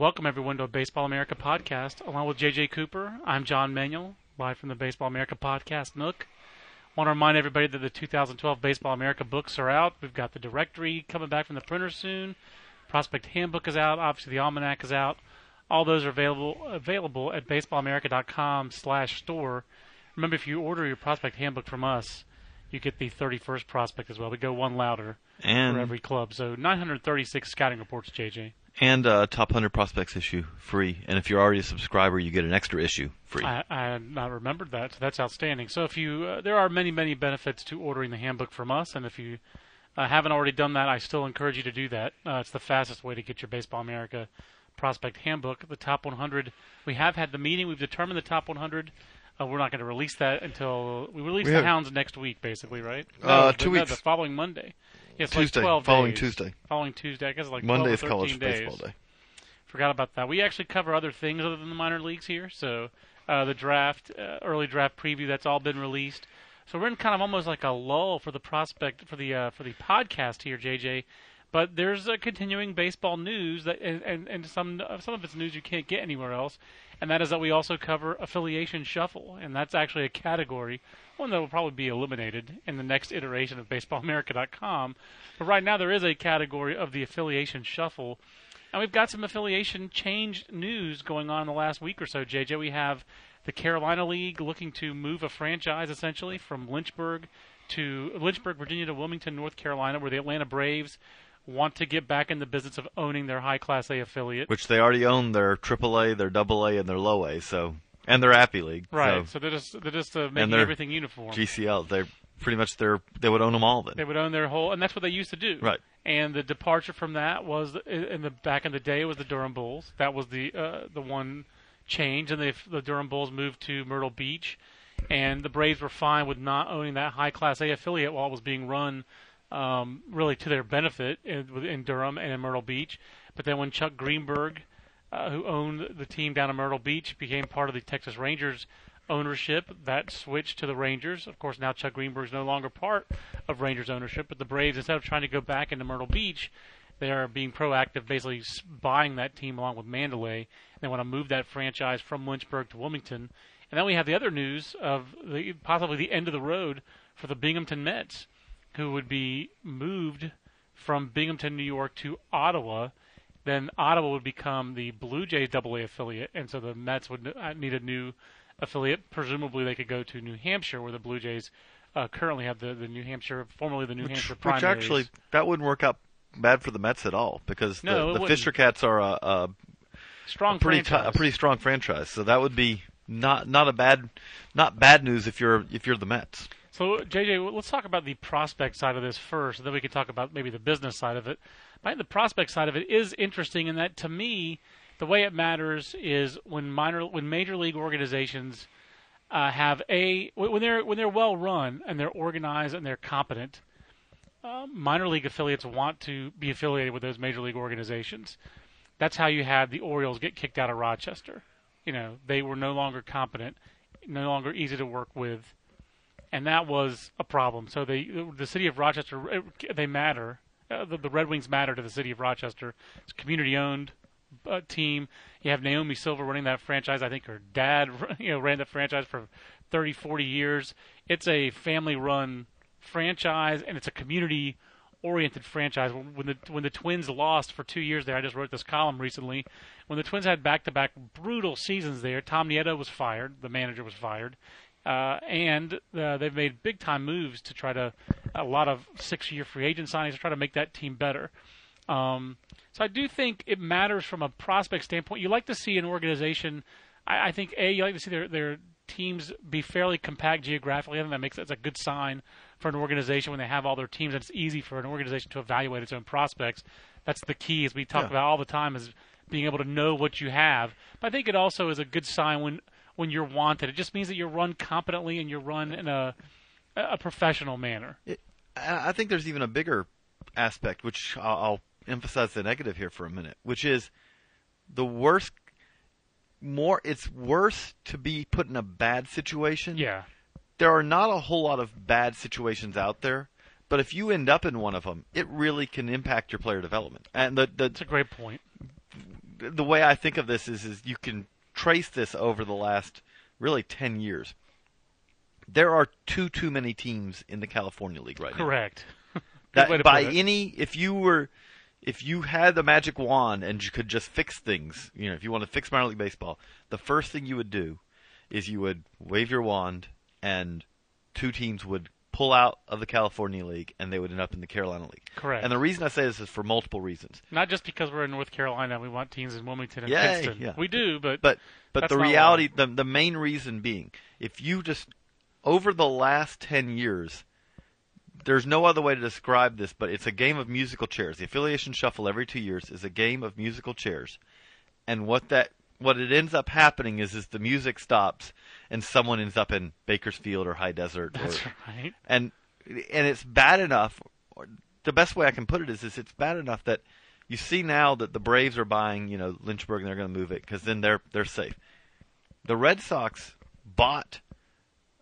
Welcome, everyone, to a Baseball America podcast. Along with JJ Cooper, I'm John Manuel, live from the Baseball America podcast Nook. want to remind everybody that the 2012 Baseball America books are out. We've got the directory coming back from the printer soon. Prospect Handbook is out. Obviously, the Almanac is out. All those are available available at baseballamerica.com/store. Remember, if you order your Prospect Handbook from us, you get the 31st prospect as well. We go one louder and for every club. So 936 scouting reports, JJ. And uh, top 100 prospects issue free. And if you're already a subscriber, you get an extra issue free. I, I had not remembered that. So that's outstanding. So if you, uh, there are many, many benefits to ordering the handbook from us. And if you uh, haven't already done that, I still encourage you to do that. Uh, it's the fastest way to get your Baseball America prospect handbook. The top 100. We have had the meeting. We've determined the top 100. Uh, we're not going to release that until we release We the have- hounds next week, basically, right? Uh, No, two the, no, weeks. the following Monday. Yes, Tuesday, like 12 following days. Tuesday. Following Tuesday. I guess like Monday is college days. baseball day. Forgot about that. We actually cover other things other than the minor leagues here. So uh, the draft, uh, early draft preview, that's all been released. So we're in kind of almost like a lull for the prospect for the uh, for the podcast here, JJ. But there's a continuing baseball news that and, and, some some of it's news you can't get anywhere else, and that is that we also cover affiliation shuffle, and that's actually a category one that will probably be eliminated in the next iteration of BaseballAmerica.com. But right now there is a category of the affiliation shuffle. And we've got some affiliation change news going on in the last week or so, JJ. We have the Carolina League looking to move a franchise essentially from Lynchburg to Lynchburg, Virginia to Wilmington, North Carolina, where the Atlanta Braves want to get back in the business of owning their high class A affiliate. Which they already own their AAA, their AA, and their Low A, so and their Appy League. Right. So So they're just they're just uh, making everything uniform. GCL, they're pretty much they're they would own them all then. They would own their whole, and that's what they used to do. Right. And the departure from that was in the back in the day it was the Durham Bulls. That was the uh, the one change, and they, the Durham Bulls moved to Myrtle Beach, and the Braves were fine with not owning that high class A affiliate while it was being run um, really to their benefit in, in Durham and in Myrtle Beach. But then when Chuck Greenberg, uh, who owned the team down in Myrtle Beach, became part of the Texas Rangers ownership, that switched to the Rangers. Of course, now Chuck Greenberg's no longer part of Rangers ownership, but the Braves, instead of trying to go back into Myrtle Beach, they are being proactive, basically buying that team along with Mandalay. They want to move that franchise from Lynchburg to Wilmington. And then we have the other news of the, possibly the end of the road for the Binghamton Mets, who would be moved from Binghamton, New York to Ottawa. Then Ottawa would become the Blue Jays AA affiliate, and so the Mets would uh, need a new affiliate. Presumably, they could go to New Hampshire, where the Blue Jays uh, currently have the, the New Hampshire, formerly the New Which, Hampshire which actually that wouldn't work out bad for the Mets at all because No, the, the wouldn't. Fisher Cats are a, a, strong a pretty franchise. a pretty strong franchise, so that would be not not a bad not bad news if you're if you're the Mets. So, JJ, let's talk about the prospect side of this first, and then we can talk about maybe the business side of it. I think the prospect side of it is interesting in that, to me, the way it matters is when minor, when major league organizations uh, have a when they're when they're well run and they're organized and they're competent. Uh, minor league affiliates want to be affiliated with those major league organizations. That's how you had the Orioles get kicked out of Rochester. You know, they were no longer competent, no longer easy to work with and that was a problem. So they, the city of Rochester, they matter. Uh, the, the Red Wings matter to the city of Rochester. It's a community-owned uh, team. You have Naomi Silver running that franchise. I think her dad, you know, ran the franchise for 30, 40 years. It's a family-run franchise, and it's a community-oriented franchise. When the when the Twins lost for two years there, I just wrote this column recently. When the Twins had back-to-back brutal seasons there, Tom Nieto was fired. The manager was fired uh, and uh, they've made big time moves to try to a lot of six year free agent signings to try to make that team better. Um, so I do think it matters from a prospect standpoint. You like to see an organization. I, I think a you like to see their their teams be fairly compact geographically. I think that makes that's a good sign for an organization when they have all their teams. And it's easy for an organization to evaluate its own prospects. That's the key, as we talk Yeah. about all the time, is being able to know what you have. But I think it also is a good sign when when you're wanted. It just means that you're run competently and you're run in a a professional manner. It, I think there's even a bigger aspect, which I'll, I'll emphasize the negative here for a minute, which is the worst. More, it's worse to be put in a bad situation. Yeah. There are not a whole lot of bad situations out there, but if you end up in one of them, it really can impact your player development. And the, the That's a great point. the way I think of this is, is you can trace this over the last really 10 years. There are too too many teams in the California League right now. Correct. Way to by any, if you were, if you had the magic wand and you could just fix things, you know, if you want to fix minor league baseball, the first thing you would do is you would wave your wand and two teams would pull out of the California League and they would end up in the Carolina League. Correct. And the reason I say this is for multiple reasons. Not just because we're in North Carolina and we want teams in Wilmington and Princeton. yeah. We do, but But but the reality, the the main reason being, if you just over the last ten years, there's no other way to describe this, but it's a game of musical chairs. The affiliation shuffle every two years is a game of musical chairs, and what that what it ends up happening is is the music stops and someone ends up in Bakersfield or High Desert, or, that's right. and and it's bad enough. Or the best way I can put it is, is it's bad enough that you see now that the Braves are buying, you know, Lynchburg, and they're going to move it because then they're they're safe. The Red Sox bought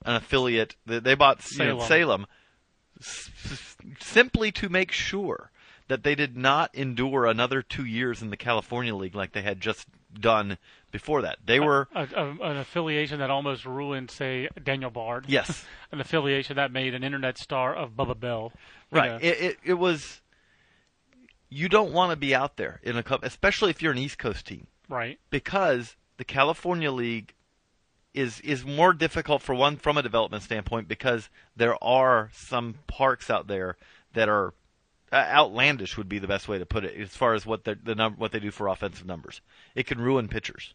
an affiliate. They they bought you know, Salem. Salem s- s- simply to make sure that they did not endure another two years in the California League like they had just done before that. They were A, a, an affiliation that almost ruined, say, Daniel Bard. yes. An affiliation that made an internet star of Bubba Bell. Right. It, it it was. You don't want to be out there in a club, especially if you're an East Coast team, right. because the California League is is more difficult for one from a development standpoint because there are some parks out there that are Uh, outlandish would be the best way to put it as far as what the the num- what they do for offensive numbers. It can ruin pitchers.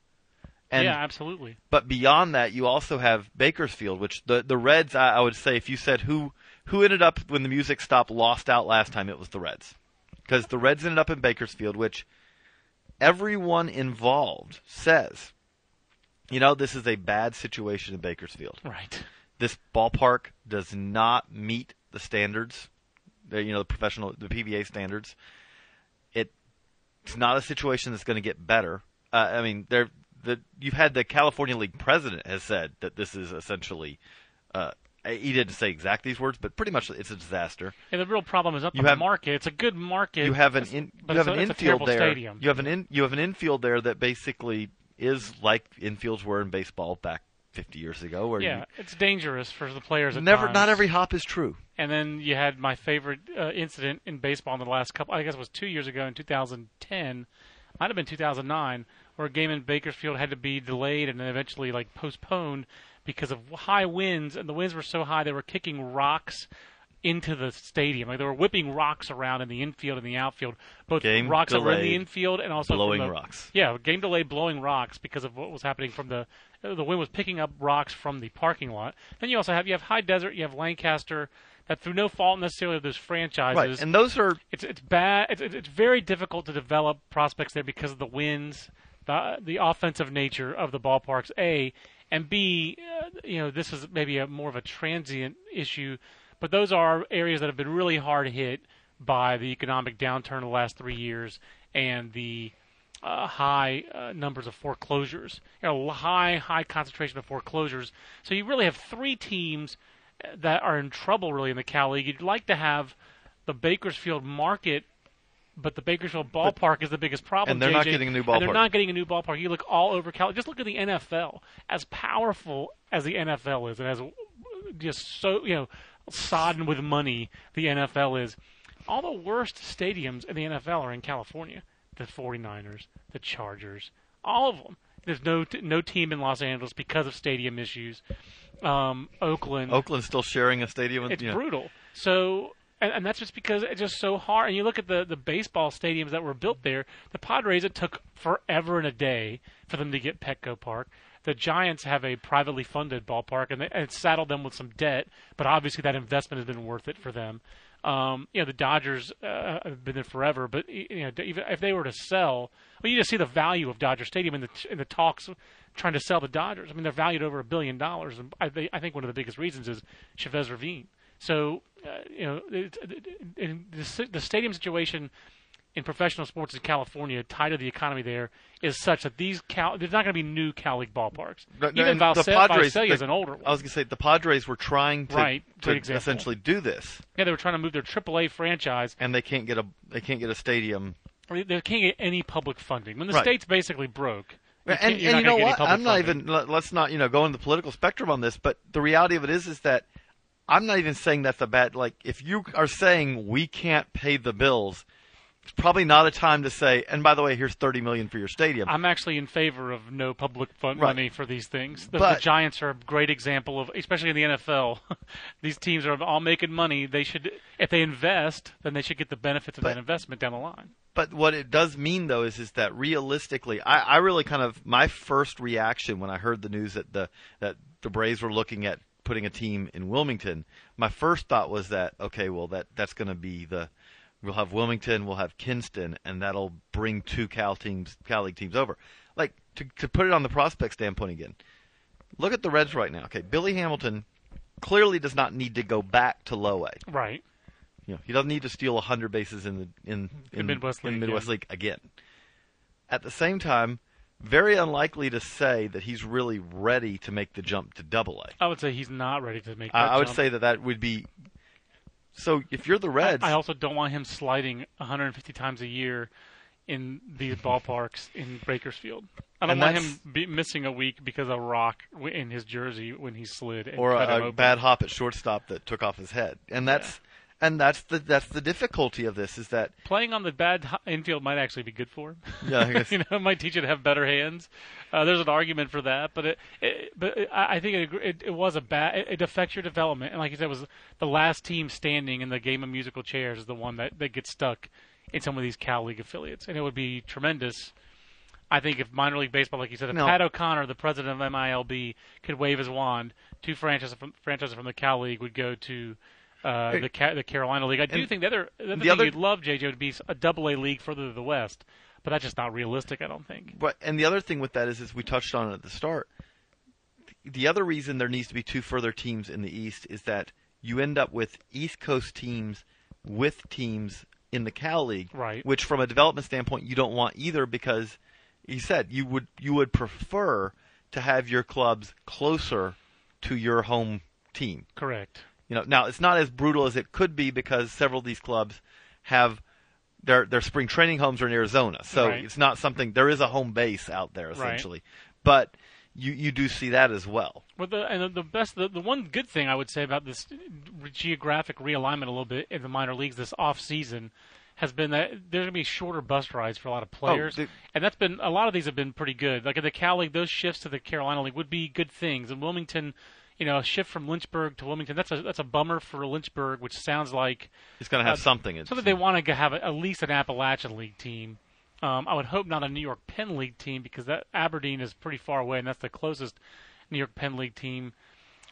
And yeah, absolutely. but beyond that, you also have Bakersfield, which the the Reds. I, I would say, if you said who who ended up when the music stopped, lost out last time, it was the Reds, because the Reds ended up in Bakersfield, which everyone involved says, you know, this is a bad situation in Bakersfield. Right. This ballpark does not meet the standards, the, you know, the professional, the PBA standards. It it's not a situation that's going to get better. Uh, I mean, there the you've had the California League president has said that this is essentially. Uh, he didn't say exact these words, but pretty much it's a disaster. And the real problem is not You the have- market. It's a good market. You have an in, you have an infield there. Stadium. You have an in, you have an infield there that basically is like infields were in baseball back 50 years ago, where yeah, it's dangerous for the players. At never times. not every hop is true. And then you had my favorite uh, incident in baseball in the last couple. I guess it was two years ago in 2010, might have been 2009, where a game in Bakersfield had to be delayed and then eventually like postponed because of high winds. And the winds were so high they were kicking rocks into the stadium. Like they were whipping rocks around in the infield and the outfield, both Game rocks that were in the infield and also blowing the- rocks. Yeah, game delay blowing rocks because of what was happening from the the wind was picking up rocks from the parking lot. Then you also have you have High Desert, you have Lancaster, that through no fault necessarily of those franchises, Right, and those are it's it's bad. It's, it's it's very difficult to develop prospects there because of the winds, the the offensive nature of the ballparks. A and B, uh, you know, this is maybe a more of a transient issue, but those are areas that have been really hard hit by the economic downturn of the last three years and the uh, high uh, numbers of foreclosures. You know, high high concentration of foreclosures. So you really have three teams uh, that are in trouble really in the Cal League. You'd like to have the Bakersfield market, but the Bakersfield ballpark is the biggest problem. And they're not getting a new And ballpark. they're not getting a new ballpark. You look all over Cal. Just look at the NFL. As powerful as the NFL is, and as just so you know sodden with money the NFL is, all the worst stadiums in the NFL are in California. The 49ers, the Chargers, all of them. There's no t- no team in Los Angeles because of stadium issues. Um, Oakland, Oakland's still sharing a stadium. With, it's know, brutal. So, and, and that's just because it's just so hard. And you look at the the baseball stadiums that were built there. The Padres, it took forever and a day for them to get Petco Park. The Giants have a privately funded ballpark, and, they, and saddled them with some debt. But obviously, that investment has been worth it for them. Um, you know, the Dodgers uh, have been there forever, but you know, even if they were to sell, well, you just see the value of Dodger Stadium in the in the talks trying to sell the Dodgers. I mean, they're valued over a billion dollars, and I, I think one of the biggest reasons is Chavez Ravine. So, uh, you know, it, it, it, the, the stadium situation in professional sports in California, tied to the economy there, is such that these Cal, there's not going to be new Cal League ballparks. No, no, Even Valse- Padres- is an older one. I was going to say the Padres were trying to, Right, to essentially do this, yeah, they were trying to move their AAA franchise. and they can't get a they can't get a stadium. They can't get any public funding. When the Right. state's basically broke, you and and you know gonna get any what? I'm not funding. even. let- Let's not you know go into the political spectrum on this, but the reality of it is is that I'm not even saying that's a bad. Like if you are saying we can't pay the bills, it's probably not a time to say. And by the way, here's 30 million for your stadium. I'm actually in favor of no public fund Right. money for these things. The, But- the Giants are a great example of, especially in the NFL. these teams are all making money. They should, if they invest, then they should get the benefits of But- that investment down the line. But what it does mean, though, is is that realistically, I, I really kind of my first reaction when I heard the news that the that the Braves were looking at putting a team in Wilmington, my first thought was that okay, well that that's going to be the we'll have Wilmington, we'll have Kinston, and that'll bring two Cal teams, Cal League teams over. Like to to put it on the prospect standpoint again, look at the Reds right now. Okay, Billy Hamilton clearly does not need to go back to low A. Right. You know, he doesn't need to steal 100 bases in the in, In Midwest in League, Midwest yeah. League again. At the same time, very unlikely to say that he's really ready to make the jump to Double A. I would say he's not ready to make. I I would say that that would be. So if you're the Reds, I, I also don't want him sliding 150 times a year in these ballparks in Bakersfield. I don't want him be missing a week because of a rock in his jersey when he slid and or cut him a, a bad hop at shortstop that took off his head, and that's and that's the that's the difficulty of this is that Playing on the bad infield might actually be good for him. Yeah, I guess- you know, it might teach you to have better hands. Uh, there's an argument for that, but it, it but it, I I think it, it, it was a bad. It, it affects your development, and like you said, it was the last team standing in the game of musical chairs is the one that that gets stuck in some of these Cal League affiliates, and it would be tremendous. I think if minor league baseball, like you said, if No. Pat O'Connor, the president of MILB, could wave his wand, two franchises from franchises from the Cal League would go to uh, the Ca- the Carolina League. I do think the other the other the thing other- you'd love, JJ, would be a double A league further to the west, but that's just not realistic. I don't think. But and the other thing with that is, is we touched on it at the start. The other reason there needs to be two further teams in the East is that you end up with East Coast teams with teams in the Cal League, Right. Which, from a development standpoint, you don't want either because you said you would you would prefer to have your clubs closer to your home team. Correct. You know, now it's not as brutal as it could be because several of these clubs have their their spring training homes are in Arizona, so Right. it's not something. There is a home base out there essentially, but you you do see that as well. Well, the and the- best, the, the one good thing I would say about this geographic realignment a little bit in the minor leagues this off season has been that there's going to be shorter bus rides for a lot of oh, players, the- and that's been a lot of these have been pretty good. Like in the Cal League, those shifts to the Carolina League would be good things. In Wilmington, you know, a shift from Lynchburg to Wilmington that's a that's a bummer for Lynchburg, which sounds like It's going to have Uh, something. It's, so they want to have at least an Appalachian League team. Um, I would hope not a New York Penn League team because that Aberdeen is pretty far away, and that's the closest New York Penn League team.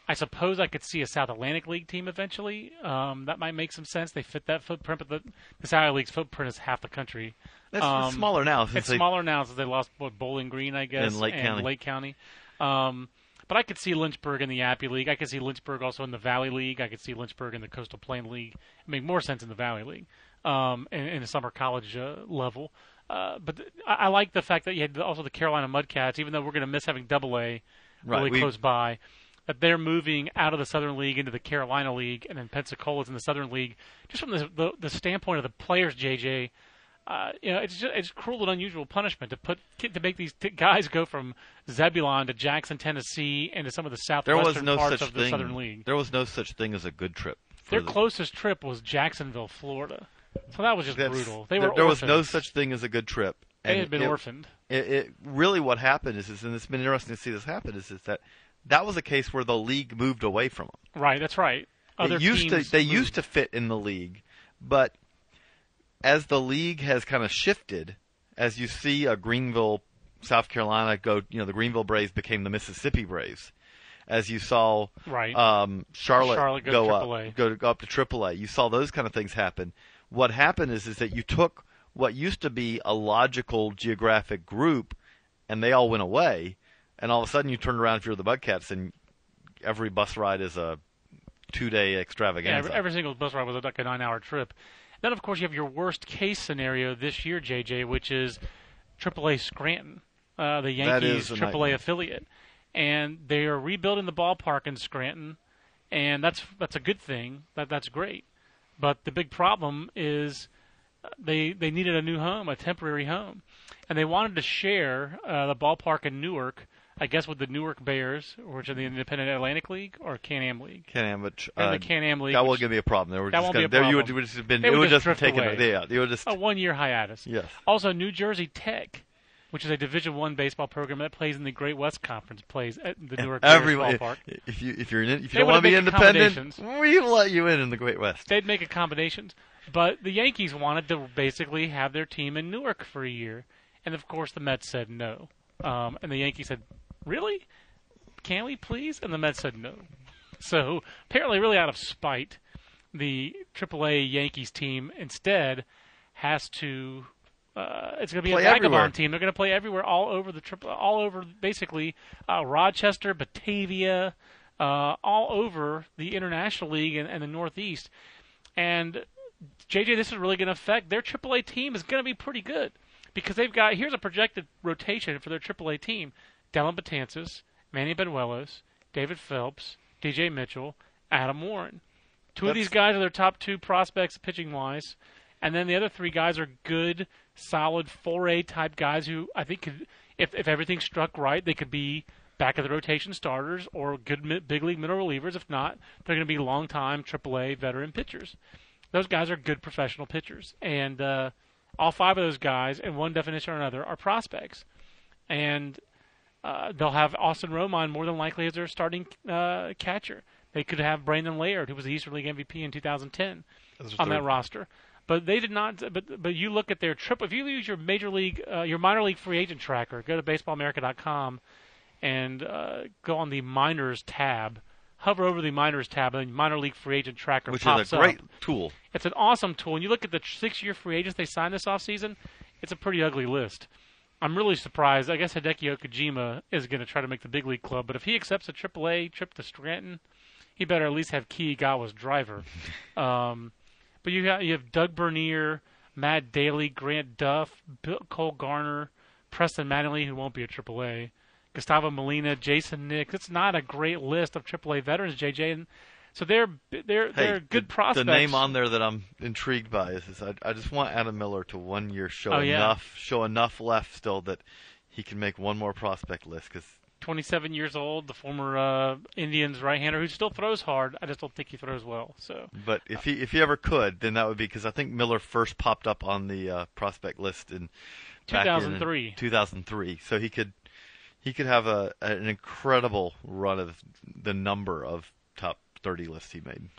I suppose I could see a South Atlantic League team eventually. Um, that might make some sense. They fit that footprint, but the, the South League's footprint is half the country. That's um, it's smaller now It's they, smaller now since they lost what, Bowling Green, I guess, And Lake County. Lake County. Um, but I could see Lynchburg in the Appy League. I could see Lynchburg also in the Valley League. I could see Lynchburg in the Coastal Plain League. It make more sense in the Valley League, um, in, in the summer college uh, level. Uh, but th- I, I like the fact that you had also the Carolina Mudcats, even though we're going to miss having Double A really we- close by. That they're moving out of the Southern League into the Carolina League, and then Pensacola's in the Southern League. Just from the the, the standpoint of the players, JJ, uh, you know, it's just, it's cruel and unusual punishment to put to make these t- guys go from Zebulon to Jackson, Tennessee, and to some of the southwestern no parts of the thing. Southern League. There was no such thing as a good trip. Their the- closest trip was Jacksonville, Florida. So that was just that's- brutal. They there, were there was no such thing as a good trip. They had been it, orphaned. It, it really what happened is, is, and it's been interesting to see this happen, is, is that that was a case where the league moved away from them. Right, that's right. Other they used teams to they moved. used to fit in the league, but as the league has kind of shifted, as you see a Greenville, South Carolina go, you know, the Greenville Braves became the Mississippi Braves. as you saw Right. um, Charlotte, Charlotte go go, to up, go, to, go up to AAA. You saw those kind of things happen. What happened is is that you took what used to be a logical geographic group, and they all went away, and all of a sudden you turn around if you're the Mudcats, and every bus ride is a two-day Yeah, extravaganza. every, every single bus ride was like a nine-hour trip. Then, of course, you have your worst-case scenario this year, JJ, which is AAA Scranton, uh, the Yankees AAA nightmare. affiliate, and they are rebuilding the ballpark in Scranton, and that's that's a good thing. That that's great. But the big problem is uh, they they needed a new home, a temporary home, and they wanted to share uh, the ballpark in Newark. I guess with the Newark Bears, which are the Independent Atlantic League or Can-Am League. Can-Am, And uh, the Can-Am League. that won't me a problem. They were That just won't gonna, be a they- you would, just have been, They it would would just just taken, yeah, they would just, a one-year hiatus. yes. Also, New Jersey Tech, which is a Division One baseball program that plays in the Great West Conference, plays at the Newark Bears Everyone, ballpark. if you if you're in, if you don't want to be independent, we let you in in the Great West. They'd make accommodations, but the Yankees wanted to basically have their team in Newark for a year, and of course the Mets said no. Um, and the Yankees said, "Really? Can we please?" And the Mets said no. So apparently, really out of spite, the AAA Yankees team instead has to. Uh, it's going to be Play a vagabond everywhere. team. They're going to play everywhere, all over the triple, all over basically uh, Rochester, Batavia, uh, all over the International League and, and the Northeast. And JJ, this is really going to affect their AAA team. Is going to be pretty good because they've got here's a projected rotation for their AAA team: Dellin Betances, Manny Banuelos, David Phelps, DJ Mitchell, Adam Warren. Two of these guys are their top two prospects pitching wise, and then the other three guys are good, solid 4A type guys who I think could, if if everything struck right, they could be back of the rotation starters or good big league middle relievers. If not, they're going to be long time AAA veteran pitchers. Those guys are good professional pitchers, and uh, all five of those guys, in one definition or another, are prospects. And uh, they'll have Austin Romine more than likely as their starting uh, catcher. They could have Brandon Laird, who was the Eastern League MVP in 2010, That's on that roster. But they did not. But but you look at their trip. If you use your major league, uh, your minor league free agent tracker, go to BaseballAmerica.com and uh, go on the minors tab. Hover over the minors tab, and minor league free agent tracker which pops is a great up. tool. It's an awesome tool. And you look at the six-year free agents they signed this offseason, it's a pretty ugly list. I'm really surprised. I guess Hideki Okajima is going to try to make the big league club, but if he accepts a AAA trip to Scranton, he better at least have Kei Igawa's driver. um, but you have, you have Doug Bernier, Matt Daley, Grant Duff, Bill, Cole Garner, Preston Mattingly, who won't be a AAA, Gustavo Molina, Jason Nix. It's not a great list of AAA veterans, JJ, and so they're they're Hey, they're good the, prospects. The name on there that I'm intrigued by is, is I, I just want Adam Miller to one year show Oh, yeah. enough show enough left still that he can make one more prospect list because 27 years old, the former uh, Indians right-hander who still throws hard. I just don't think he throws well. So But if he if he ever could, then that would be because I think Miller first popped up on the uh, prospect list in back in 2003. 2003. So he could he could have a an incredible run of the number of top 30 lists he made.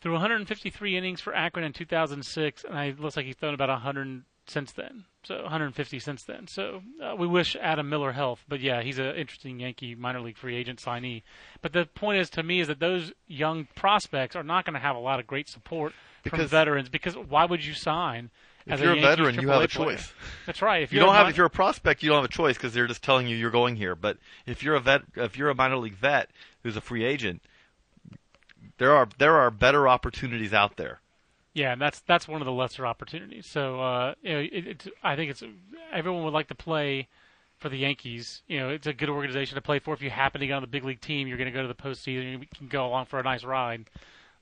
threw 153 innings for Akron in 2006, and it looks like he's thrown about 100 since then. So 150 since then. So uh, we wish Adam Miller health, but yeah, he's an interesting Yankee minor league free agent signee. But the point is to me is that those young prospects are not going to have a lot of great support from Because- veterans because why would you sign? If as you're a Yankees veteran, you have a player? choice. That's right. If You you're don't have if you're a prospect, you don't have a choice because they're just telling you you're going here. But if you're a vet, if you're a minor league vet who's a free agent, there are there are better opportunities out there. Yeah, and that's that's one of the lesser opportunities. So uh, you know, it, I think it's everyone would like to play for the Yankees. You know, it's a good organization to play for. If you happen to get on the big league team, you're going to go to the postseason. You can go along for a nice ride.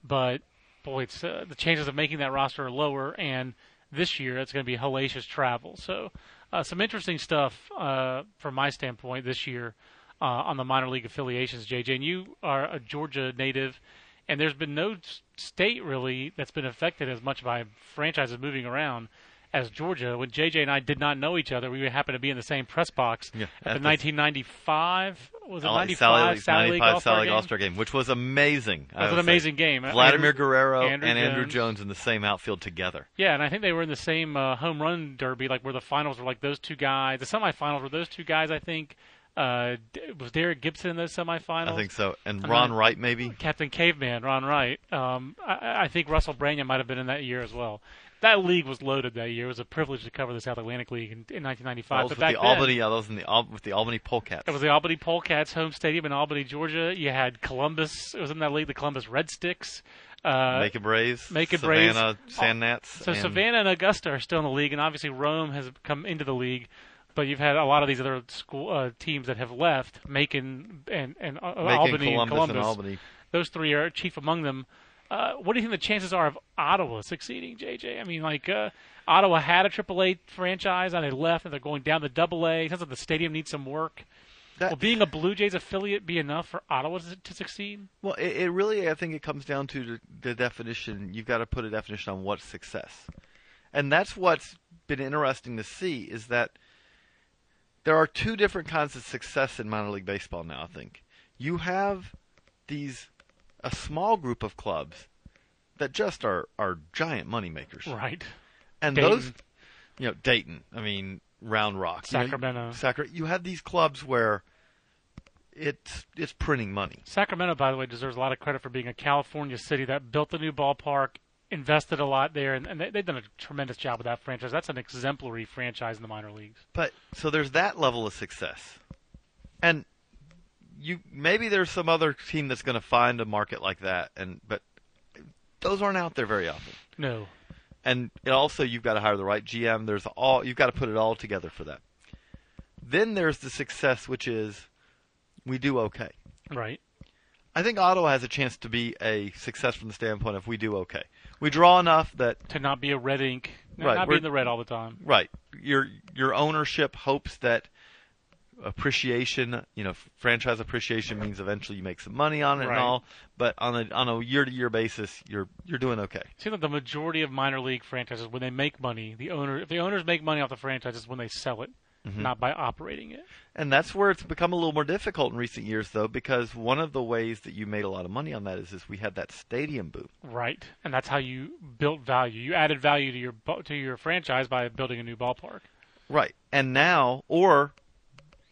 But boy, it's uh, the chances of making that roster are lower, and this year it's going to be hellacious travel. So uh, some interesting stuff uh, from my standpoint this year uh, on the minor league affiliations. JJ, and you are a Georgia native and there's been no state really that's been affected as much by franchises moving around as Georgia. When JJ and I did not know each other, we happened to be in the same press box Yeah, at the the- 1995 was it Sally- 95 Sally League- Sally League 95 All-Star Sally game? Game, which was amazing. It I was an would say. amazing game. Vladimir Andruw- Guerrero Andruw and Andruw Jones. Jones in the same outfield together. Yeah, and I think they were in the same uh, home run derby, like where the finals were like those two guys. The semifinals were those two guys, I think, Uh, was Derrick Gibson in those semifinals? I think so. And I'm Ron not- Wright, maybe. Captain Caveman, Ron Wright. Um, I, I think Russell Branyan might have been in that year as well. That league was loaded that year. It was a privilege to cover the South Atlantic League in, in 1995. That was but with back the Albany. Yeah, that was in the with the Albany Polecats. It was the Albany Polecats home stadium in Albany, Georgia. You had Columbus. It was in that league, the Columbus RedStixx. Uh, Macon Braves, Macon Braves. Savannah Sand so and Savannah and Augusta are still in the league, and obviously Rome has come into the league. But you've had a lot of these other school uh, teams that have left, Macon and and uh, Macon, Albany Columbus, and Columbus. and Albany. Those three are chief among them. Uh, what do you think the chances are of Ottawa succeeding, JJ? I mean, like uh, Ottawa had a AAA franchise, and they left, and they're going down to Double A. It sounds like the stadium needs some work. That- Will being a Blue Jays affiliate be enough for Ottawa to, to succeed? Well, it, it really, I think it comes down to the, the definition. You've got to put a definition on what's success, and that's what's been interesting to see is that there are two different kinds of success in minor league baseball now. I think you have these a small group of clubs that just are are giant money makers, Right. and Dayton. those, you know, Dayton. I mean, Round Rock, you know, Sacramento. Sacra- You have these clubs where it's it's printing money. Sacramento, by the way, deserves a lot of credit for being a California city that built the new ballpark, invested a lot there, and, and they, they've done a tremendous job with that franchise. That's an exemplary franchise in the minor leagues. But so there's that level of success, and you maybe there's some other team that's going to find a market like that, and but those aren't out there very often. No. And it also you've got to hire the right GM. There's all you've got to put it all together for that. Then there's the success, which is we do okay. Right. I think Ottawa has a chance to be a success from the standpoint of we do okay. We draw enough that To not be a red ink, Right, not be in the red all the time. Right. Your your ownership hopes that appreciation, you know, franchise appreciation means eventually you make some money on it Right. and all, but on a on a year to year basis, you're you're doing okay. seems like the majority of minor league franchises, when they make money, the owner, if the owners make money off the franchise, is when they sell it, Mm-hmm. not by operating it. And that's where it's become a little more difficult in recent years though because one of the ways that you made a lot of money on that is is we had that stadium boom. Right, and that's how you built value. You added value to your to your franchise by building a new ballpark. Right. And now or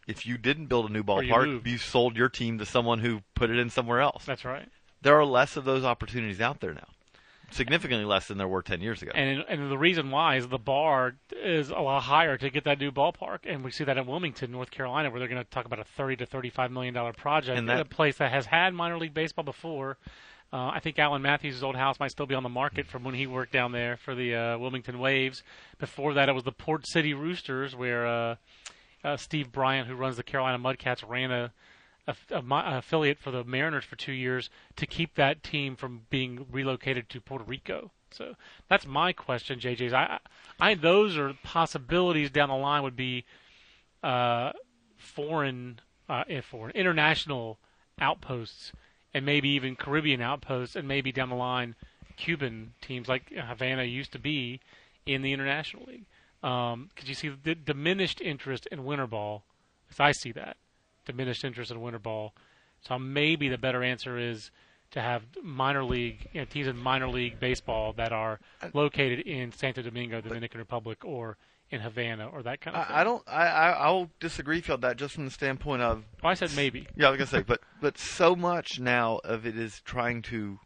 if you didn't build a new ballpark, moved. you sold your team to someone who put it in somewhere else. That's right. There are less of those opportunities out there now. Significantly less than there were 10 years ago. And and the reason why is the bar is a lot higher to get that new ballpark, and we see that in Wilmington, North Carolina, where they're going to talk about a thirty to thirty-five million dollar project And in a place that has had minor league baseball before. Uh, I think Alan Matthews' old house might still be on the market from when he worked down there for the uh, Wilmington Waves. Before that, it was the Port City Roosters, where uh, uh, Steve Bryant, who runs the Carolina Mudcats, ran a, a, a affiliate for the Mariners for two years to keep that team from being relocated to Puerto Rico. So that's my question, JJ's. I, I those are possibilities down the line would be uh, foreign, uh, if foreign, international outposts, and maybe even Caribbean outposts, and maybe down the line Cuban teams like Havana used to be in the international league. Because you see the diminished interest in winter ball, as I see that diminished interest in winter ball. So maybe the better answer is to have minor league you know, teams in minor league baseball that are located in Santo Domingo, Dominican Republic, or in Havana, or that kind of thing. I, I don't. I, I I'll disagree with that just from the standpoint of Well, I said maybe. yeah, I was gonna say, but but so much now of it is trying to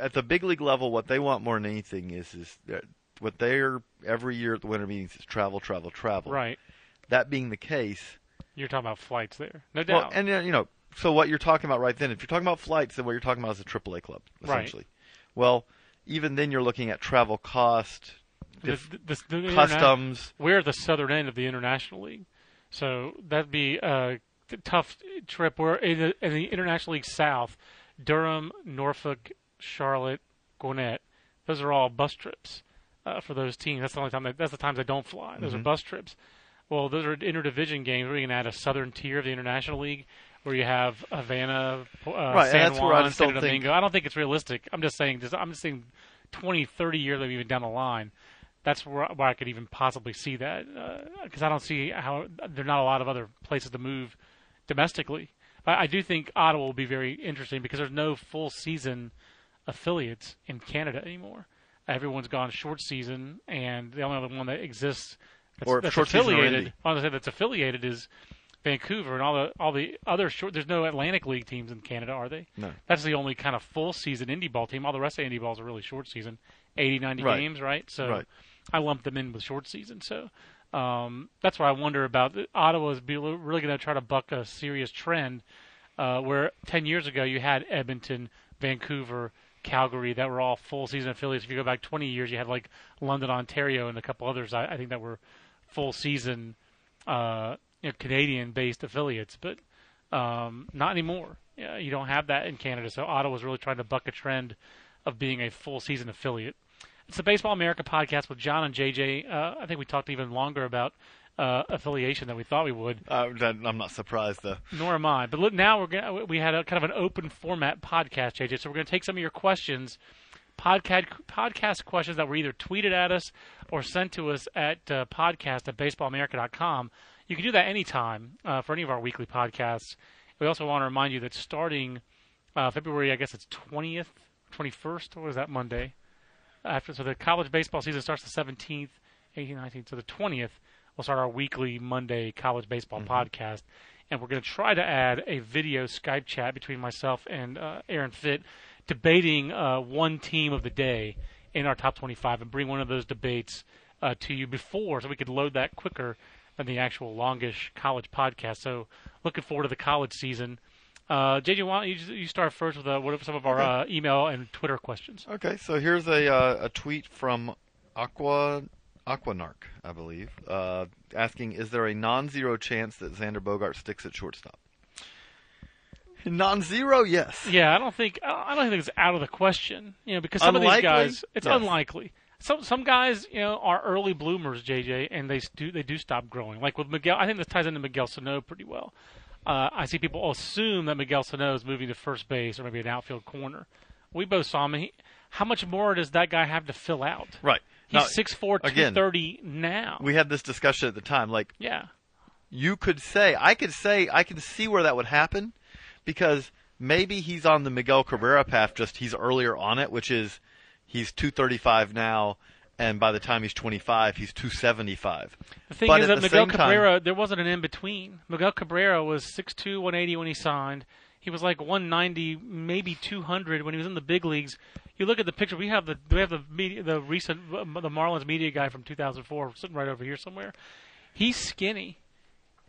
at the big league level. What they want more than anything is is that what they're every year at the winter meetings is travel, travel, travel. Right. That being the case, You're talking about flights there, no well, doubt. and uh, you know, so what you're talking about right then, if you're talking about flights, then what you're talking about is a AAA club essentially. Right. Well, even then, you're looking at travel cost, The- the- the- customs. we're at the southern end of the international league, so that'd be a tough trip. We're in the, in the international league south, Durham, Norfolk, Charlotte, Gwinnett. Those are all bus trips uh, for those teams. That's the only time. They, that's the times they don't fly. Those are bus trips. Well, those are interdivision games. We're going to add a southern tier of the international league. Where you have Havana, uh, Right, San that's where Juan, I Santo don't think- Domingo. I don't think it's realistic. I'm just saying. Just, I'm just saying, 20, 30 years, maybe even down the line that's where, where I could even possibly see that because I don't see how there are not a lot of other places to move domestically. But I do think Ottawa will be very interesting because there's no full season affiliates in Canada anymore. Everyone's gone short season, and the only other one that exists that's, Or that's short affiliated. I was say that's affiliated is Vancouver and all the all the other short. There's no Atlantic League teams in Canada, are they? No. That's the only kind of full season indie ball team. All the rest of indie balls are really short season, 80, 90 Right. games, right? So Right. I lumped them in with short season. So um, that's what I wonder about. Ottawa is really going to try to buck a serious trend uh, where 10 years ago you had Edmonton, Vancouver, Calgary that were all full season affiliates. If you go back 20 years, you had like London, Ontario, and a couple others. I, I think that were full season uh, you know, Canadian-based affiliates, but um, not anymore. Yeah, you don't have that in Canada. So Ottawa's really trying to buck a trend of being a full season affiliate. It's the Baseball America podcast with John and JJ. Uh, I think we talked even longer about uh, affiliation than we thought we would. Uh, I'm not surprised though. Nor am I. But look, now we're gonna, we had a kind of an open format podcast, JJ. So we're going to take some of your questions, podcast podcast questions that were either tweeted at us or sent to us at uh, podcast at baseballamerica.com. You can do that anytime uh, for any of our weekly podcasts. We also want to remind you that starting uh, February, I guess it's 20th, 21st, or was that Monday? After so the college baseball season starts the 17th, 18th, 19th, so the 20th we'll start our weekly Monday college baseball podcast, and we're going to try to add a video Skype chat between myself and uh, Aaron Fitt, debating uh, one team of the day in our top 25, and bring one of those debates uh, to you before, so we could load that quicker than the actual longish college podcast. So, looking forward to the college season. Uh, JJ, why don't you, you start first with uh, what are some of our uh, email and Twitter questions? Okay, so here's a uh, a tweet from Aqua Aquanarch, I believe, uh, asking, "Is there a non-zero chance that Xander Bogaerts sticks at shortstop?" Non-zero, yes. Yeah, I don't think I don't think it's out of the question. You know, because some of these guys, it's Yes. unlikely. Some some guys, you know, are early bloomers, JJ, and they do they do stop growing. Like with Miguel, I think this ties into Miguel Sano pretty well. Uh, I see people assume that Miguel Sano is moving to first base or maybe an outfield corner. We both saw him. He, how much more does that guy have to fill out? Right. He's Now, six four, two again, now. We had this discussion at the time. Like, yeah, you could say, I could say, I can see where that would happen because maybe he's on the Miguel Cabrera path, just he's earlier on it, which is he's 235 now, and by the time he's 25, he's 275. The thing But is at that the Miguel same time- Cabrera, there wasn't an in between. Miguel Cabrera was 6'2", 180 when he signed. He was like 190, maybe 200 when he was in the big leagues. You look at the picture. We have the we have the media, the recent the Marlins media guy from 2004 sitting right over here somewhere. He's skinny.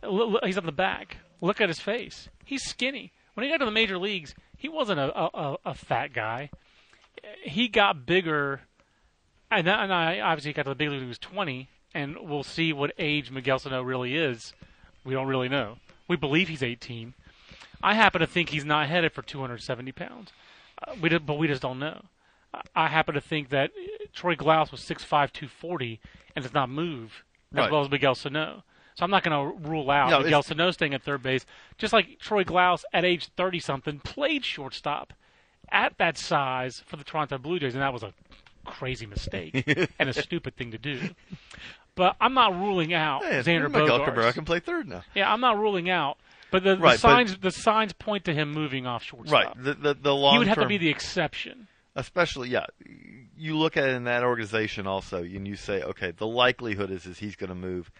He's on the back. Look at his face. He's skinny. When he got to the major leagues, he wasn't a a, a, fat guy. He got bigger and, that, and I obviously got to the big league when he was 20, and we'll see what age Miguel Sano really is. We don't really know. We believe he's 18. I happen to think he's not headed for 270 pounds, uh, we just, but we just don't know. I- happen to think that Troy Glaus was 6'5", 240, and does not move as Right. well as Miguel Sano. So I'm not going to rule out No, Miguel staying at third base, just like Troy Glaus at age 30 something played shortstop at that size for the Toronto Blue Jays, and that was a crazy mistake and a stupid thing to do. But I'm not ruling out Hey, Xander Bogaerts. Cabrera can play third now. Yeah, I'm not ruling out. But the, the Right, but- signs the signs point to him moving off shortstop. Right. The the, the long he would have to be the exception. especially yeah you look at it in that organization also and you say okay the likelihood is is he's going to move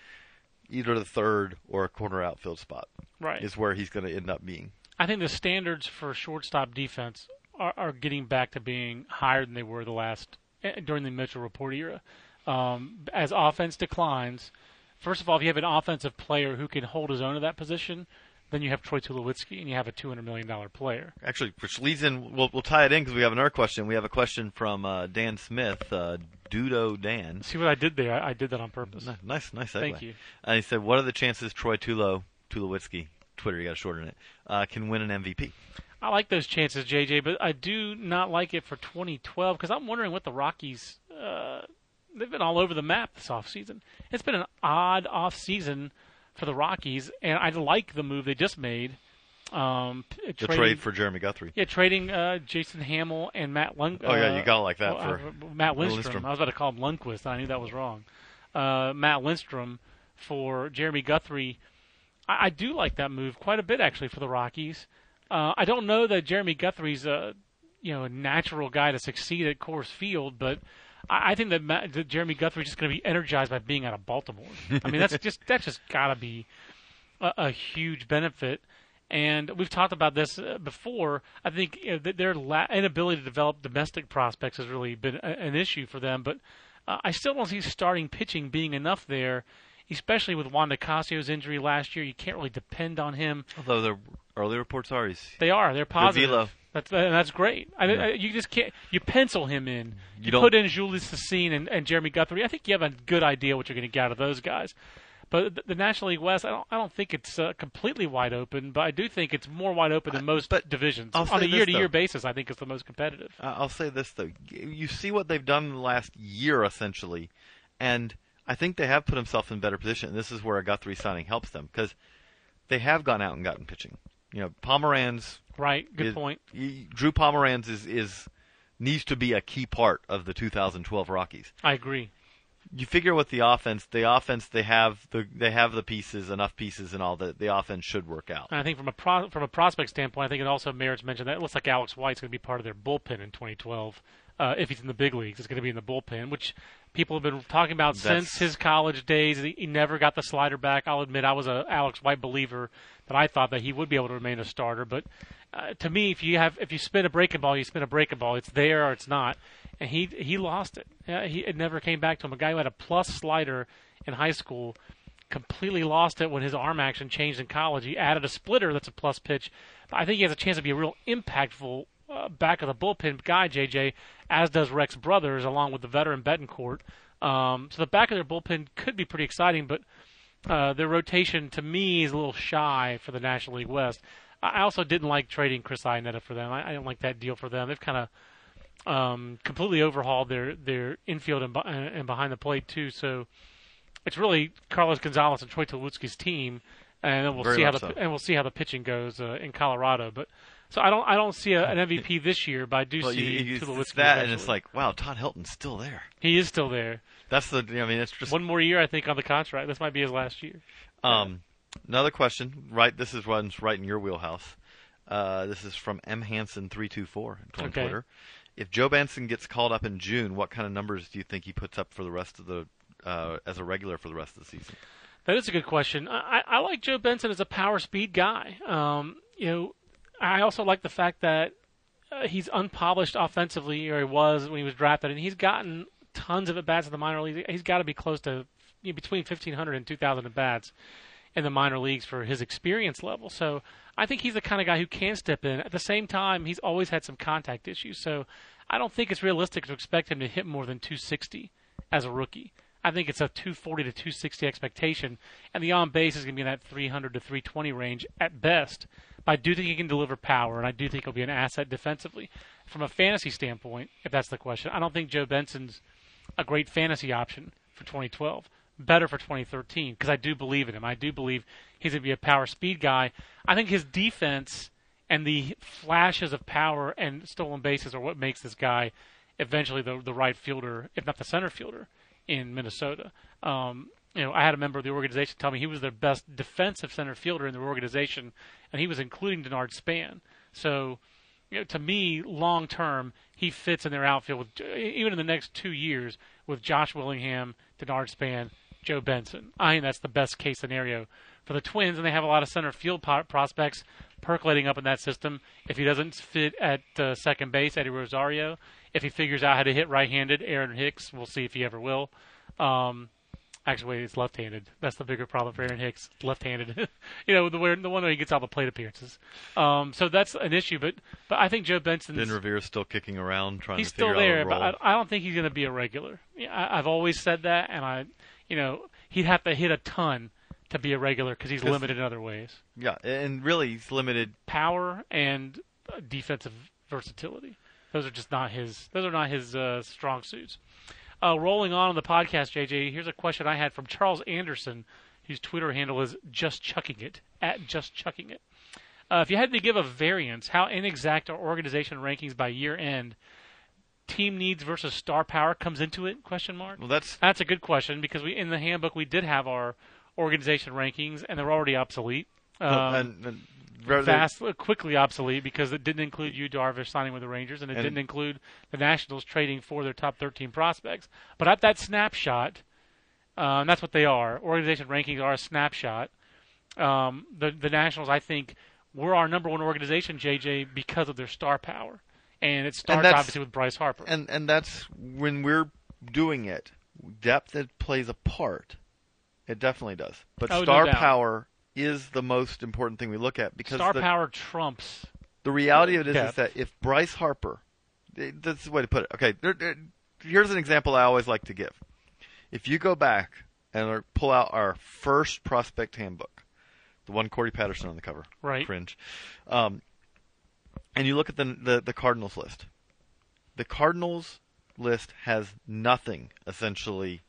either the third or a corner outfield spot Right. is where he's going to end up being I think the standards for shortstop defense are, are getting back to being higher than they were the last eh, during the Mitchell report era. Um, as offense declines, first of all, if you have an offensive player who can hold his own at that position, then you have Troy Tulowitzki and you have a two hundred million dollar player. actually which leads in we'll, we'll tie it in because we have another question we have a question from uh, dan smith uh, dudo dan See what I did there? I, I did that on purpose. Ni- nice nice segue. Thank you. and he said what are the chances troy tulo tulowitzki twitter you got to shorten it uh, can win an mvp I like those chances, JJ, but I do not like it for 2012 because I'm wondering what the Rockies. Uh, they've been all over the map this offseason. It's been an odd offseason for the Rockies, and I like the move they just made. Um, p- the trading- trade for jeremy guthrie yeah, trading uh, Jason Hammel and Matt Lund. Oh, yeah, uh, you got like that for uh, Matt Lindstrom. Lindstrom. I was about to call him Lundquist. I knew that was wrong. Uh, Matt Lindstrom for Jeremy Guthrie. I, I do like that move quite a bit actually for the Rockies. Uh, I don't know that Jeremy Guthrie's a you know a natural guy to succeed at Coors Field, but I, I think that, Matt, that Jeremy Guthrie's just going to be energized by being out of Baltimore. I mean, that's just that's just got to be a, a huge benefit. And we've talked about this uh, before. I think you know, their la- inability to develop domestic prospects has really been a, an issue for them. But uh, I still don't see starting pitching being enough there, especially with Juan Nicasio's injury last year. You can't really depend on him. Although the early reports are he's They are. They're positive. Velo. That's uh, that's great. I, Yeah. I, you just can't. You pencil him in. You You, put in Jhoulys Chacin and, and Jeremy Guthrie. I think you have a good idea what you're going to get out of those guys. But the, the National League West, I don't. I don't think it's uh, completely wide open. But I do think it's more wide open than most but divisions. I'll On a year-to-year basis, I think it's the most competitive. Uh, I'll say this though: you see what they've done in the last year, essentially, and I think they have put themselves in a better position. And this is where a Guthrie signing helps them because they have gone out and gotten pitching. You know, Pomeranz. Right. Good is- point. y- Drew Pomeranz is is needs to be a key part of the 2012 Rockies. I agree. You figure with the offense, the offense they have the they have the pieces, enough pieces, and all that the offense should work out. And I think from a pro, from a prospect standpoint, I think it also merits mention that it looks like Alex White's going to be part of their bullpen in 2012. Uh, if he's in the big leagues, it's going to be in the bullpen, which people have been talking about That's- since his college days. He, never got the slider back. I'll admit I was a Alex White believer that I thought that he would be able to remain a starter. But uh, to me, if you have if you spin a breaking ball, you spin a breaking ball. It's there or it's not. And he he lost it. He it never came back to him. A guy who had a plus slider in high school completely lost it when his arm action changed in college. He added a splitter that's a plus pitch. I think he has a chance to be a real impactful uh, back of the bullpen guy, JJ, as does Rex Brothers, along with the veteran Betancourt. Um, so the back of their bullpen could be pretty exciting, but uh, their rotation to me is a little shy for the National League West. I also didn't like trading Chris Iannetta for them. I, I didn't like that deal for them. They've kind of um, completely overhauled their their infield and, and behind the plate too. So it's really Carlos Gonzalez and Troy Tulowitzki's team, and then we'll Very see how the so. and we'll see how the pitching goes uh, in Colorado. But so I don't I don't see a, an MVP this year, but I do Well, see you, you, Tulowitzki it's that, and it's like, wow, Todd Helton's still there. he is still there. That's the. I mean, it's just One more year, I think, on the contract. This might be his last year. Um, another question, right? This is runs right in your wheelhouse. Uh, this is from M Hansen three two four on Okay. Twitter. If Joe Benson gets called up in June, what kind of numbers do you think he puts up for the rest of the uh, as a regular for the rest of the season? That is a good question. I, I I like Joe Benson as a power speed guy. Um, you know, I also like the fact that uh, he's unpolished offensively, or he was when he was drafted, and he's gotten tons of at bats in the minor leagues. He's got to be close to you know, between 1,500 and 2,000 at bats in the minor leagues for his experience level. So I think he's the kind of guy who can step in. At the same time, he's always had some contact issues. So I don't think it's realistic to expect him to hit more than 260 as a rookie. I think it's a 240 to 260 expectation, and the on base is going to be in that 300 to 320 range at best. I do think he can deliver power, and I do think he'll be an asset defensively. From a fantasy standpoint, if that's the question, I don't think Joe Benson's a great fantasy option for 2012. Better for 2013 because I do believe in him. I do believe he's going to be a power speed guy. I think his defense and the flashes of power and stolen bases are what makes this guy eventually the the right fielder, if not the center fielder, in Minnesota. Um, you know, I had a member of the organization tell me he was their best defensive center fielder in their organization, and he was including Denard Span. So, you know, to me, long term, he fits in their outfield with even in the next two years with Josh Willingham, Denard Span, Joe Benson. I think that's the best case scenario for the Twins, and they have a lot of center field prospects percolating up in that system. If he doesn't fit at uh, second base, Eddie Rosario. If he figures out how to hit right-handed, Aaron Hicks. We'll see if he ever will. Um, actually, it's left-handed. That's the bigger problem for Aaron Hicks. Left-handed. you know, the where the one where he gets all the plate appearances. Um, so that's an issue. But but I think Joe Benson's Ben Revere's still kicking around trying he's to figure still there, out but. I, I don't think he's going to be a regular. Yeah, I, I've always said that, and I, you know, he'd have to hit a ton to be a regular because he's limited in other ways, yeah, and really he's limited. power and uh, defensive versatility. Those are just not his. Those are not his uh, strong suits. Uh, rolling on on the podcast, JJ. Here's a question I had from Charles Anderson, whose Twitter handle is just chucking it at just chucking it. Uh, if you had to give a variance, how inexact are organization rankings by year end? Team needs versus star power comes into it? Question mark. Well, that's That's a good question because we in the handbook we did have our organization rankings and they're already obsolete. Um, and, and fast, quickly obsolete because it didn't include Yu Darvish signing with the Rangers, and it And- didn't include the Nationals trading for their top 13 prospects. But at that snapshot, uh, and that's what they are. Organization rankings are a snapshot. Um, the the Nationals, I think, were our number one organization, JJ, because of their star power, and it starts that's- obviously with Bryce Harper. and and that's when we're doing it. Depth it plays a part. It definitely does. But Oh, star doubt. power is the most important thing we look at because star the, power trumps. the reality of it is, is that if Bryce Harper, that's the way to put it. Okay, there, there- here's an example I always like to give. If you go back and pull out our first prospect handbook, the one Corey Patterson on the cover, Right. Cringe, um, and you look at the, the the Cardinals list. The Cardinals list has nothing essentially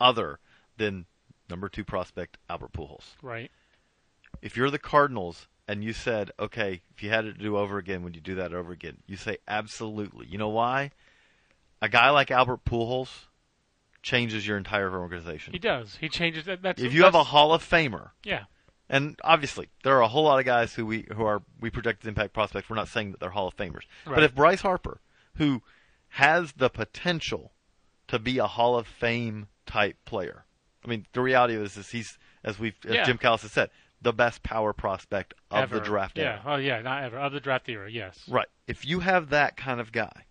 other than number two prospect Albert Pujols Right. If you're the Cardinals and you said, okay, if you had it to do over again, would you do that over again? You say absolutely. You know why? A guy like Albert Pujols changes your entire organization. He does. He changes. That, that's If you have a Hall of Famer, yeah. and obviously there are a whole lot of guys who we who are we project as impact prospects. We're not saying that they're Hall of Famers, but if Bryce Harper, who has the potential to be a Hall of Fame type player, I mean, the reality is, is he's as we've as Yeah. Jim Callis has said, the best power prospect of ever. the draft Yeah. era. Oh yeah. Not ever of the draft era. Yes. Right. If you have that kind of guy,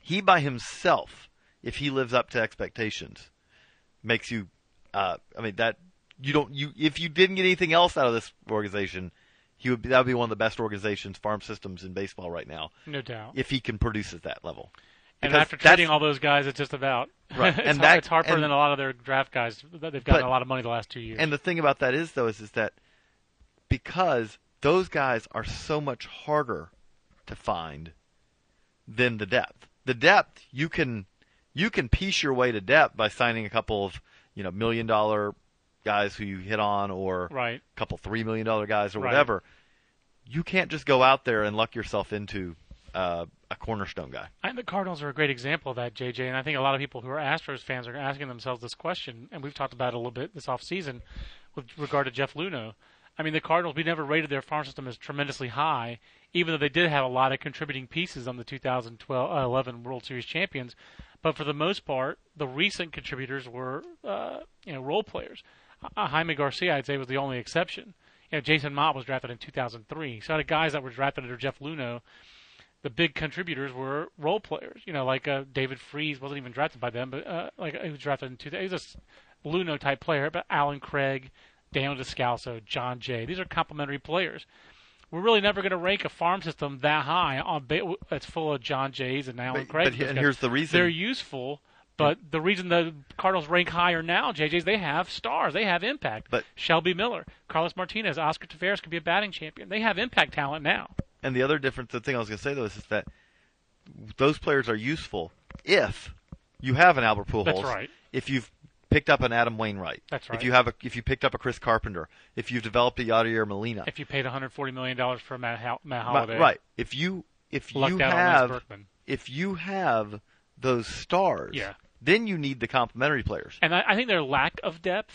he by himself, if he lives up to expectations, makes you. Uh, I mean that you don't you if you didn't get anything else out of this organization, he would be, that would be one of the best organizations, farm systems in baseball right now, No doubt. if he can produce at that level. And after trading all those guys, it's just about Right. it's, and that- it's Harper and- than a lot of their draft guys. They've gotten But- a lot of money the last two years. And the thing about that is though is is that because those guys are so much harder to find than the depth. The depth you can you can piece your way to depth by signing a couple of you know million dollar guys who you hit on or right. a couple three million dollar guys or Right. whatever. You can't just go out there and luck yourself into uh, a cornerstone guy. I think the Cardinals are a great example of that, JJ, and I think a lot of people who are Astros fans are asking themselves this question, and we've talked about it a little bit this offseason with regard to Jeff Luhnow. I mean, the Cardinals, we never rated their farm system as tremendously high, even though they did have a lot of contributing pieces on the 2012 uh, 11 World Series champions. But for the most part, the recent contributors were, uh, you know, role players. Uh, Jaime Garcia, I'd say, was the only exception. You know, Jason Motte was drafted in 2003. So out of guys that were drafted under Jeff Luhnow, the big contributors were role players. You know, like uh, David Freese wasn't even drafted by them, but uh, like he was drafted in two. He was a Luhnow type player. But Allen Craig, Daniel Descalso, Jon Jay. These are complementary players. We're really never going to rank a farm system that high on ba- that's full of Jon Jays and Allen But, Craig. but and here's the reason. They're useful, but the reason the Cardinals rank higher now, JJ's, they have stars, they have impact. But- Shelby Miller, Carlos Martinez, Oscar Taveras could be a batting champion. They have impact talent now. And the other difference, the thing I was going to say though, is, is that those players are useful if you have an Albert Pujols. That's right. If you've picked up an Adam Wainwright. That's right. If you have a, if you picked up a Chris Carpenter. If you've developed a Yadier Molina. If you paid 140 million dollars for Matt, Hol- Matt Holliday, Right. If you if lucked you have if you have those stars, Yeah. then you need the complementary players. And I, I think their lack of depth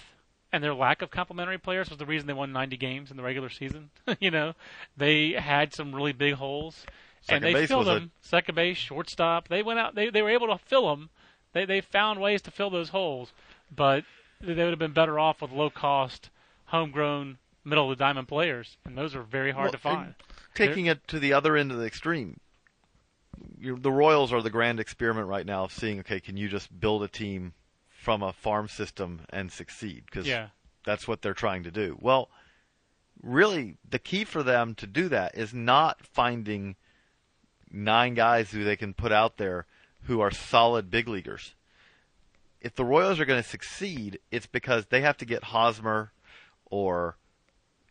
and their lack of complementary players was the reason they won 90 games in the regular season. you know, they had some really big holes, Second and they filled was a- them. Second base, shortstop. They went out. They they were able to fill them. They they found ways to fill those holes, but they would have been better off with low cost, homegrown, middle of the diamond players, and those are very hard Well, to find. Taking it to the other end of the extreme, the Royals are the grand experiment right now of seeing, okay, can you just build a team from a farm system and succeed? Because Yeah. that's what they're trying to do. Well, really, the key for them to do that is not finding nine guys who they can put out there who are solid big leaguers. If the Royals are going to succeed, it's because they have to get Hosmer or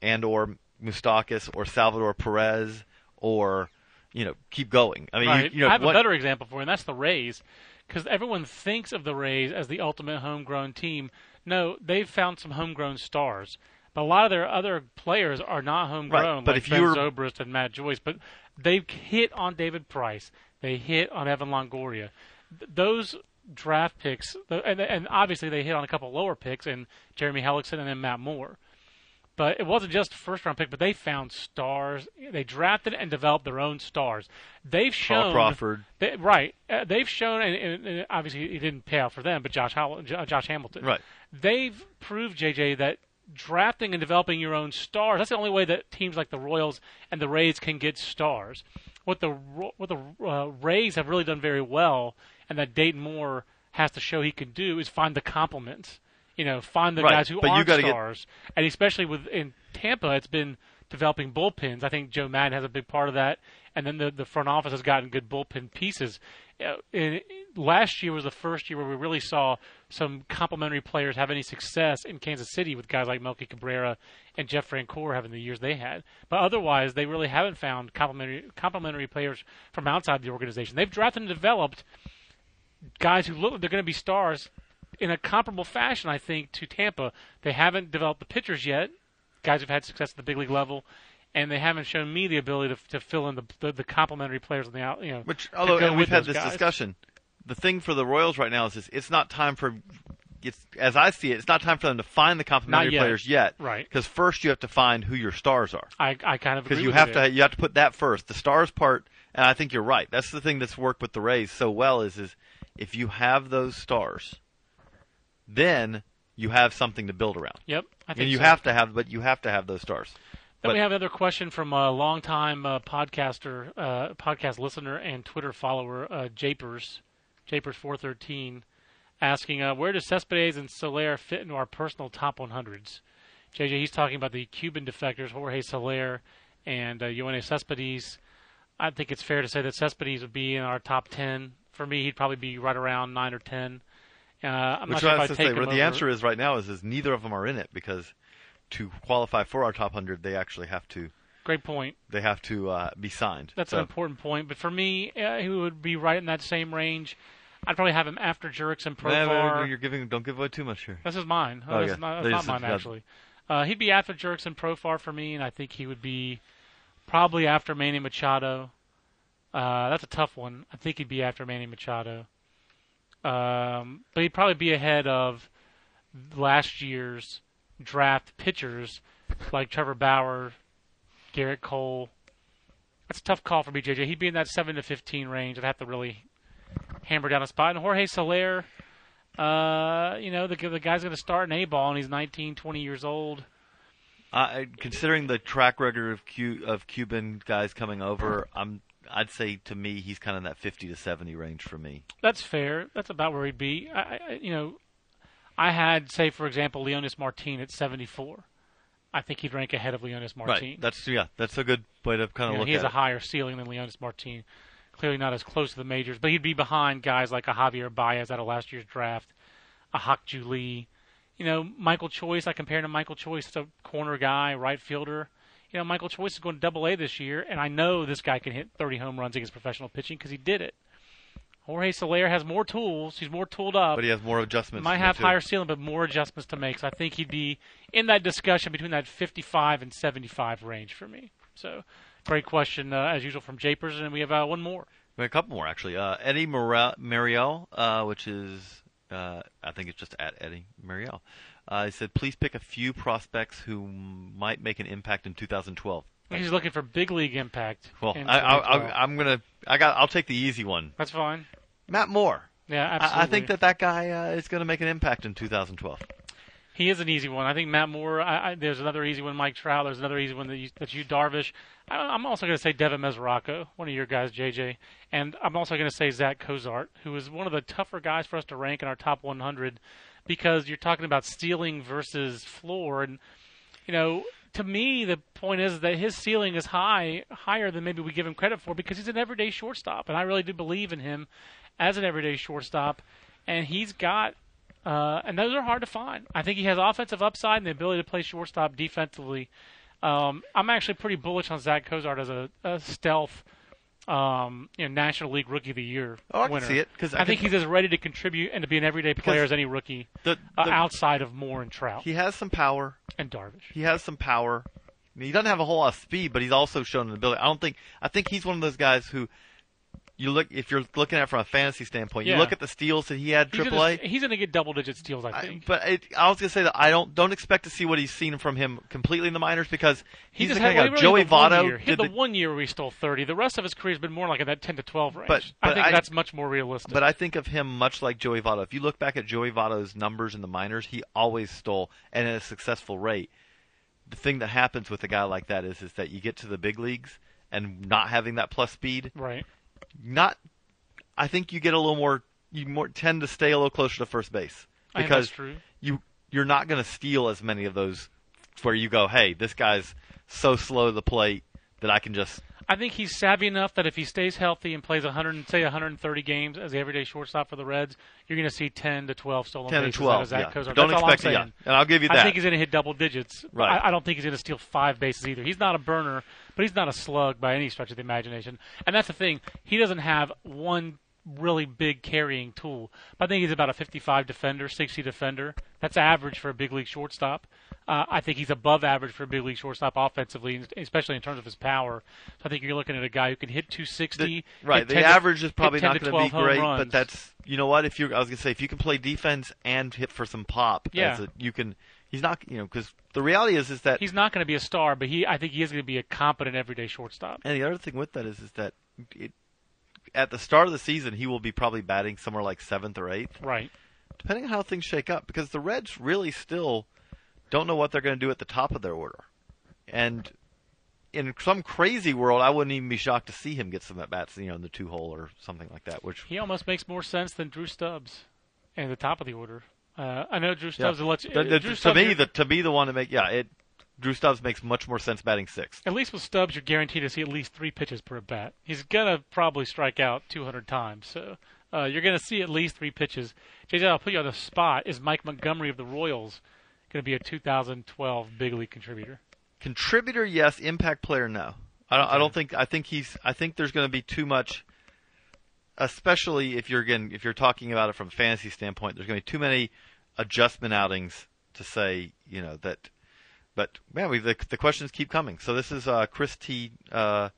and or Moustakas or Salvador Perez or you know keep going. I mean, Right. you, you know, I have what- a better example for you, and that's the Rays. Because everyone thinks of the Rays as the ultimate homegrown team. No, they've found some homegrown stars. But a lot of their other players are not homegrown, but like if Ben you're- Zobrist and Matt Joyce. But they've hit on David Price. They hit on Evan Longoria. Th- those draft picks, and, and obviously they hit on a couple lower picks, and Jeremy Hellickson and then Matt Moore. But it wasn't just first round pick, but they found stars. They drafted and developed their own stars. They've shown Paul Crawford. they, right. Uh, they've shown, and, and, and obviously it didn't pay out for them, but Josh Howell, J- Josh Hamilton. Right. They've proved JJ that drafting and developing your own stars. That's the only way that teams like the Royals and the Rays can get stars. What the what the uh, Rays have really done very well, and that Dayton Moore has to show he can do is find the complements. You know, find the Right, guys who but aren't gotta get- stars, and especially with in Tampa, it's been developing bullpens. I think Joe Maddon has a big part of that, and then the the front office has gotten good bullpen pieces. Uh, and last year was the first year where we really saw some complementary players have any success in Kansas City with guys like Melky Cabrera and Jeff Francoeur having the years they had. But otherwise, they really haven't found complementary complementary players from outside the organization. They've drafted and developed guys who look like they're going to be stars in a comparable fashion, I think, to Tampa. They haven't developed the pitchers yet, guys who've had success at the big league level, and they haven't shown me the ability to, to fill in the, the the complementary players on the out. You know, Which, although and we've had this guys. discussion, the thing for the Royals right now is this, it's not time for. It's, as I see it, it's not time for them to find the complementary yet. players yet. Right. Because first you have to find who your stars are. I I kind of Because you have you to you have to put that first. The stars part, and I think you're right. That's the thing that's worked with the Rays so well is is if you have those stars, then you have something to build around. Yep, I think And you so. have to have, but you have to have those stars. Then we have another question from a longtime uh, podcaster, uh, podcast listener, and Twitter follower, uh, Japers, Japers413, asking, uh, where does Cespedes and Soler fit into our personal top 100s? JJ, he's talking about the Cuban defectors, Jorge Soler and uh, Cespedes. I think it's fair to say that Cespedes would be in our top 10. For me, he'd probably be right around 9 or 10. Uh, I'm Which not sure I if I'd to take say, the answer is right now is is neither of them are in it because to qualify for our top hundred, they actually have to Great point. they have to uh, be signed. That's So- an important point. But for me, uh, he would be right in that same range. I'd probably have him after Jurickson Profar. You're giving don't give away too much here. This is mine. Oh, yeah. not, that's not mine had- actually. Uh, he'd be after Jurickson Profar for me, and I think he would be probably after Manny Machado. Uh, that's a tough one. I think he'd be after Manny Machado. Um, but he'd probably be ahead of last year's draft pitchers like Trevor Bauer, Gerrit Cole. That's a tough call for me, JJ. He'd be in that seven to fifteen range. I'd have to really hammer down a spot. And Jorge Soler, uh, you know, the the guy's going to start an A ball, and he's 19, 20 years old. I considering the track record of Cu- of Cuban guys coming over, I'm I'd say to me he's kind of in that 50 to 70 range for me. That's fair. That's about where he'd be. I, I, you know, I had say for example Leonys Martin at 74. I think he'd rank ahead of Leonys Martin. Right. That's yeah. That's a good way to kind of You know, look he has a higher ceiling than Leonys Martin. Clearly not as close to the majors, but he'd be behind guys like a Javier Baez out of last year's draft, a Hak Lee. You know, Michael Choice, I compare him to Michael Choice a corner guy, right fielder. You know, Michael Choice is going to double A this year, and I know this guy can hit 30 home runs against professional pitching because he did it. Jorge Soler has more tools. He's more tooled up. but he has more adjustments. Might have higher ceiling, but more adjustments to make. So I think he'd be in that discussion between that 55 and 75 range for me. So, great question uh, as usual from Japers, and we have uh, one more. We have a couple more actually. Uh, Eddie Mariel, uh, which is uh, I think it's just at Eddie Mariel. Uh, he said, "Please pick a few prospects who might make an impact in 2012." He's looking for big league impact. Well, I, I, I, I'm gonna. I got. I'll take the easy one. That's fine. Matt Moore. Yeah, absolutely. I, I think that that guy uh, is going to make an impact in 2012. He is an easy one. I think Matt Moore. I, I, there's another easy one, Mike Trout. There's another easy one that you, that you Darvish. I, I'm also going to say Devin Mesoraco, one of your guys, JJ, and I'm also going to say Zach Cozart, who is one of the tougher guys for us to rank in our top 100 because you're talking about stealing versus floor, and you know. To me, the point is that his ceiling is high, higher than maybe we give him credit for, because he's an everyday shortstop, and I really do believe in him as an everyday shortstop. And he's got uh, and those are hard to find. I think he has offensive upside and the ability to play shortstop defensively. Um, I'm actually pretty bullish on Zach Cozart as a, a stealth, um, you know, National League Rookie of the Year Oh, I can winner. see it, 'cause I, I think he's as ready to contribute and to be an everyday player as any rookie The, uh, outside of Moore and Trout he has some power. and Darvish. He has some power. I mean, he doesn't have a whole lot of speed, but he's also shown an ability. I don't think. I think he's one of those guys who you look if you're looking at it from a fantasy standpoint, Yeah. you look at the steals that he had He's Triple gonna, A. he's going to get double digit steals, I I- think. but it, I was gonna say that I don't don't expect to see what he's seen from him completely in the minors because he he's just the had kind of guy. Joey Votto. He had did the the- one year where he stole 30. The rest of his career has been more like in that 10 to 12 range. But- I but think I- that's much more realistic. But I think of him much like Joey Votto. If you look back at Joey Votto's numbers in the minors, he always stole and at a successful rate. The thing that happens with a guy like that is is that you get to the big leagues and not having that plus speed, right. Not I think you get a little more you more tend to stay a little closer to first base. Because you you're not going to steal as many of those where you go, "Hey, this guy's so slow to the plate that I can just I think he's savvy enough that if he stays healthy and plays 100, say 130 games as the everyday shortstop for the Reds, you're going to see 10 to 12 stolen 10 to bases 12." out of Zach yeah. Kozar. Don't That's expect it, yeah. And I'll give you that. I think he's going to hit double digits. Right. I, I don't think he's going to steal five bases either. He's not a burner, but he's not a slug by any stretch of the imagination. And that's the thing. He doesn't have one really big carrying tool. But I think he's about a 55 defender, 60 defender. That's average for a big league shortstop. Uh, I think he's above average for a big league shortstop offensively, especially in terms of his power. So I think you're looking at a guy who can hit 260. The- right. hit The 10 to- average is probably not going to be great, runs. but that's you know what? If you I was going to say if you can play defense and hit for some pop, Yeah. as a, you can. He's not you know because the reality is is that he's not going to be a star, but he I think he is going to be a competent everyday shortstop. and the other thing with that is is that it, at the start of the season he will be probably batting somewhere like seventh or eighth, Right. depending on how things shake up. Because the Reds really still don't know what they're going to do at the top of their order, and in some crazy world, I wouldn't even be shocked to see him get some at bats, you know, in the two hole or something like that. Which He almost makes more sense than Drew Stubbs, at the top of the order. Uh, I know Drew Stubbs Yeah. will let you. The- the- Drew to Stubbs, me, the to be the one to make yeah, it Drew Stubbs makes much more sense batting sixth. at least with Stubbs, you're guaranteed to see at least three pitches per at bat. He's gonna probably strike out 200 times, so uh, you're gonna see at least three pitches. JJ, I'll put you on the spot. Is Mike Montgomery of the Royals going to be a 2012 big league contributor? Contributor, yes. Impact player, no. I don't. I don't think. I think he's. I think there's going to be too much. Especially if you're again, if you're talking about it from a fantasy standpoint, there's going to be too many adjustment outings to say, you know, that. But man, we, the the questions keep coming. So this is uh, Chris T. Uh,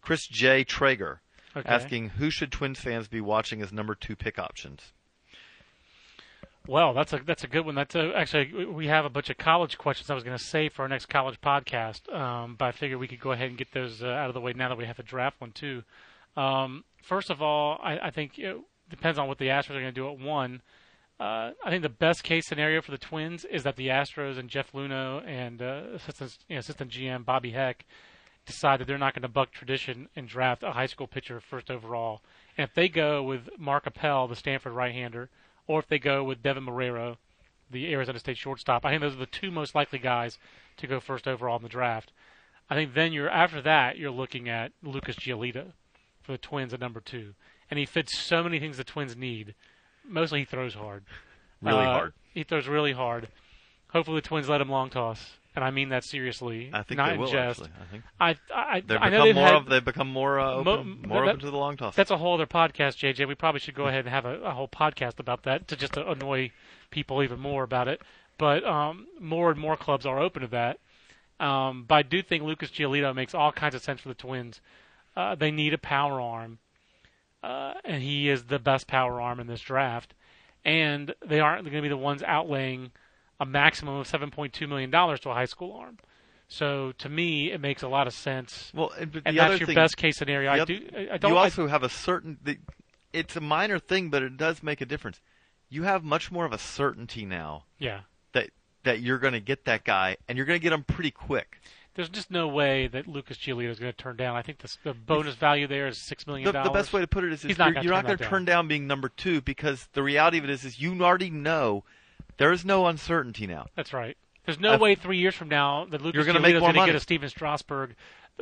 Chris J. Traeger Okay. asking who should Twins fans be watching as number two pick options. Well, that's a that's a good one. That's a, actually we- have a bunch of college questions I was going to save for our next college podcast, um, but I figured we could go ahead and get those uh, out of the way now that we have a draft one too. Um, first of all, I, I think it depends on what the Astros are going to do at one. Uh, I think the best case scenario for the Twins is that the Astros and Jeff Luno and uh, assistant, you know, assistant GM Bobby Heck decide that they're not going to buck tradition and draft a high school pitcher first overall. And if they go with Mark Appel, the Stanford right-hander, or if they go with Deven Marrero, the Arizona State shortstop, I think those are the two most likely guys to go first overall in the draft. I think then you're after that you're looking at Lucas Giolito for the Twins at number two, and he fits so many things the Twins need. Mostly he throws hard, Really Uh, hard. He throws really hard. Hopefully the Twins let him long toss, and I mean that seriously, I think not they will jest. actually. I think I I, they've I know they've more had, of they've become more uh, Mo- open, more that- open to the long toss. that's a whole other podcast, JJ. We probably should go ahead and have a, a whole podcast about that to just to annoy people even more about it. But um, more and more clubs are open to that. Um, but I do think Lucas Giolito makes all kinds of sense for the Twins. Uh, they need a power arm, uh, and he is the best power arm in this draft. And they aren't going to be the ones outlaying a maximum of seven point two million dollars to a high school arm. So to me, it makes a lot of sense. well, and, but and the that's your thing, best case scenario. the I do. I- I don't. you I- also have a certain. The, it's a minor thing, but it does make a difference. You have much more of a certainty now yeah. that that you're going to get that guy, and you're going to get him pretty quick. There's just no way that Lucas Giolito is going to turn down. I think the, the bonus value there is six million The, dollars. the best way to put it is, is you're, not going to turn down being number two because the reality of it is, is you already know there is no uncertainty now. That's right. There's no way three years from now that Lucas is going to get a Stephen Strasburg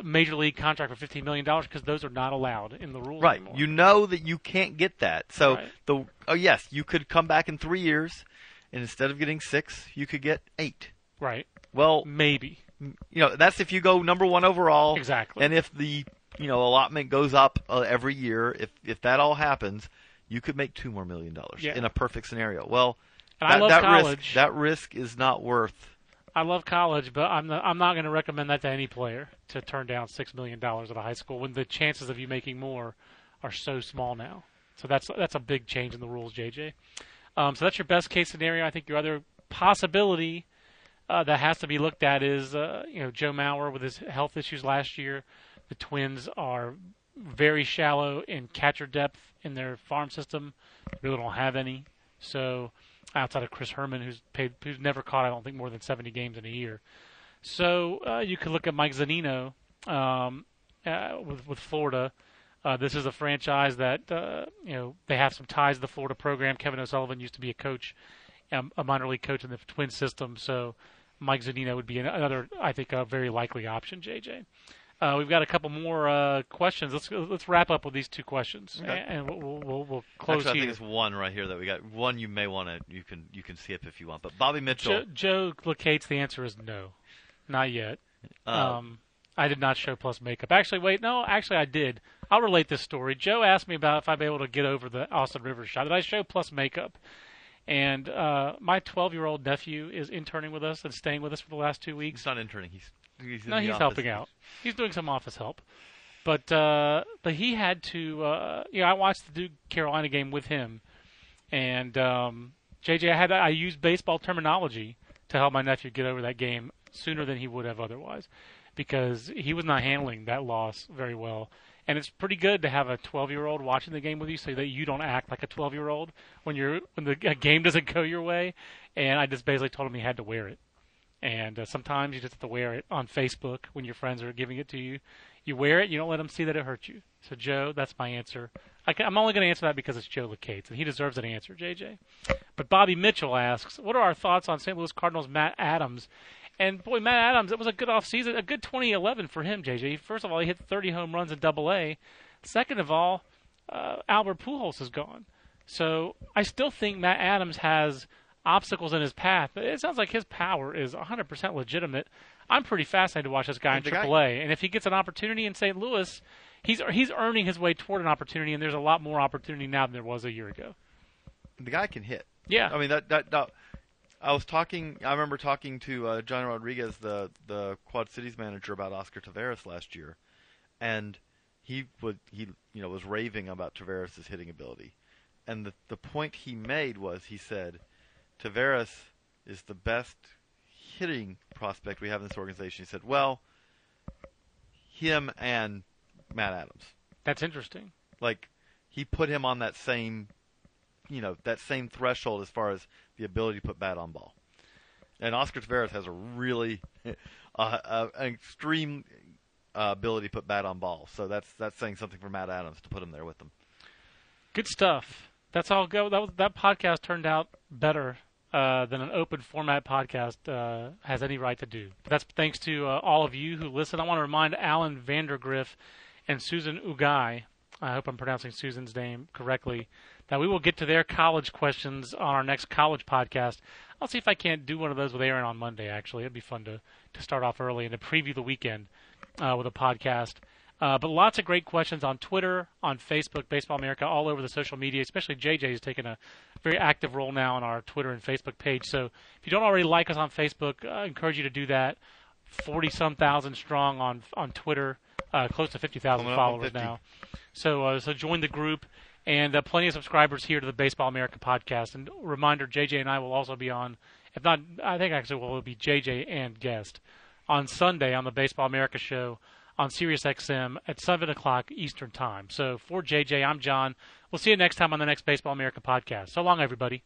major league contract for fifteen million dollars because those are not allowed in the rules Right. anymore. You know that you can't get that. So Right. the oh yes, you could come back in three years, and instead of getting six, you could get eight. right? Well, Maybe you know that's if you go number one overall. exactly. And if the you know allotment goes up uh, every year, if if that all happens, you could make two more million dollars Yeah. in a perfect scenario. Well, And that, I love that college. risk that risk is not worth. I love college, but I'm not, I'm not going to recommend that to any player to turn down six million dollars at a high school when the chances of you making more are so small now. So that's that's a big change in the rules, JJ. Um, so that's your best case scenario. I think your other possibility uh, that has to be looked at is uh, you know Joe Mauer with his health issues last year. The Twins are very shallow in catcher depth in their farm system. Really don't have any. So outside of Chris Herrmann, who's paid, who's never caught I don't think more than 70 games in a year. So uh, you could look at Mike Zunino um, uh, with with Florida. Uh, this is a franchise that uh, you know they have some ties to the Florida program. Kevin O'Sullivan used to be a coach, um, a minor league coach in the Twin system. So Mike Zunino would be another, I think, a very likely option. JJ. Uh, we've got a couple more uh, questions. Let's let's wrap up with these two questions, Okay. and we'll, we'll, we'll close Actually, I here. think it's one right here that we got. One you may want to you can you can skip if you want. But Bobby Mitchell. Joe, Joe Lacates, the answer is no, not yet. uh, Um, I did not show plus makeup. Actually, wait, no, actually I did. I'll relate this story. Joe asked me about if I'd be able to get over the Austin Rivers shot. Did I show plus makeup? And uh, my 12-year-old nephew is interning with us and staying with us for the last two weeks. he's not interning. He's he's No, he's helping out. He's doing some office help. But uh, but he had to. Uh, you know, I watched the Duke Carolina game with him, and um, JJ, I had I used baseball terminology to help my nephew get over that game sooner than he would have otherwise, because he was not handling that loss very well. And it's pretty good to have a 12-year-old watching the game with you, so that you don't act like a 12-year-old when you're when the a game doesn't go your way. And I just basically told him he had to wear it. And uh, sometimes you just have to wear it on Facebook when your friends are giving it to you. You wear it, you don't let them see that it hurt you. So, Joe, that's my answer. I am only going to answer that because it's Joe Lacates, and he deserves an answer, JJ. But Bobby Mitchell asks, what are our thoughts on St. Louis Cardinals Matt Adams? And boy, Matt Adams, it was a good offseason, a good 2011 for him, JJ. First of all, he hit 30 home runs in Double A. Second of all, uh, Albert Pujols is gone. So I still think Matt Adams has obstacles in his path, but it sounds like his power is 100% legitimate. I'm pretty fascinated to watch this guy in The guy- and if he gets an opportunity in St. Louis, he's he's earning his way toward an opportunity, and there's a lot more opportunity now than there was a year ago. The guy can hit. Yeah, I mean that that, that I was talking. I remember talking to uh, John Rodriguez, the the Quad Cities manager, about Oscar Taveras last year, and he would he you know was raving about Taveras' hitting ability, and the the point he made was he said, Taveras is the best hitting prospect we have in this organization. He said, well, him and Matt Adams, that's interesting. like he put him on that same you know that same threshold as far as the ability to put bat on ball. And Oscar Taveras has a really uh, uh, an extreme uh, ability to put bat on ball. So that's that's saying something for Matt Adams to put him there with them. Good stuff. That's all. Go. That was, that podcast turned out better uh, than an open format podcast uh, has any right to do. But that's thanks to uh, all of you who listen. I want to remind Alan Vandergriff and Susan Ugai. I hope I'm pronouncing Susan's name correctly. That we will get to their college questions on our next college podcast. I'll see if I can't do one of those with Aaron on Monday. Actually, it'd be fun to to start off early and to preview the weekend uh, with a podcast. Uh, but lots of great questions on Twitter, on Facebook, Baseball America, all over the social media. Especially JJ has taken a very active role now on our Twitter and Facebook page. So if you don't already like us on Facebook, I encourage you to do that. Forty some thousand strong on on Twitter, uh, close to fifty thousand Coming up on followers 50. now. So uh, so join the group, and uh, plenty of subscribers here to the Baseball America podcast. And reminder, JJ and I will also be on. If not, I think actually will it'll be JJ and guest on Sunday on the Baseball America show on Sirius XM at 7 o'clock Eastern Time. So for JJ, I'm John. We'll see you next time on the next Baseball America podcast. So long, everybody.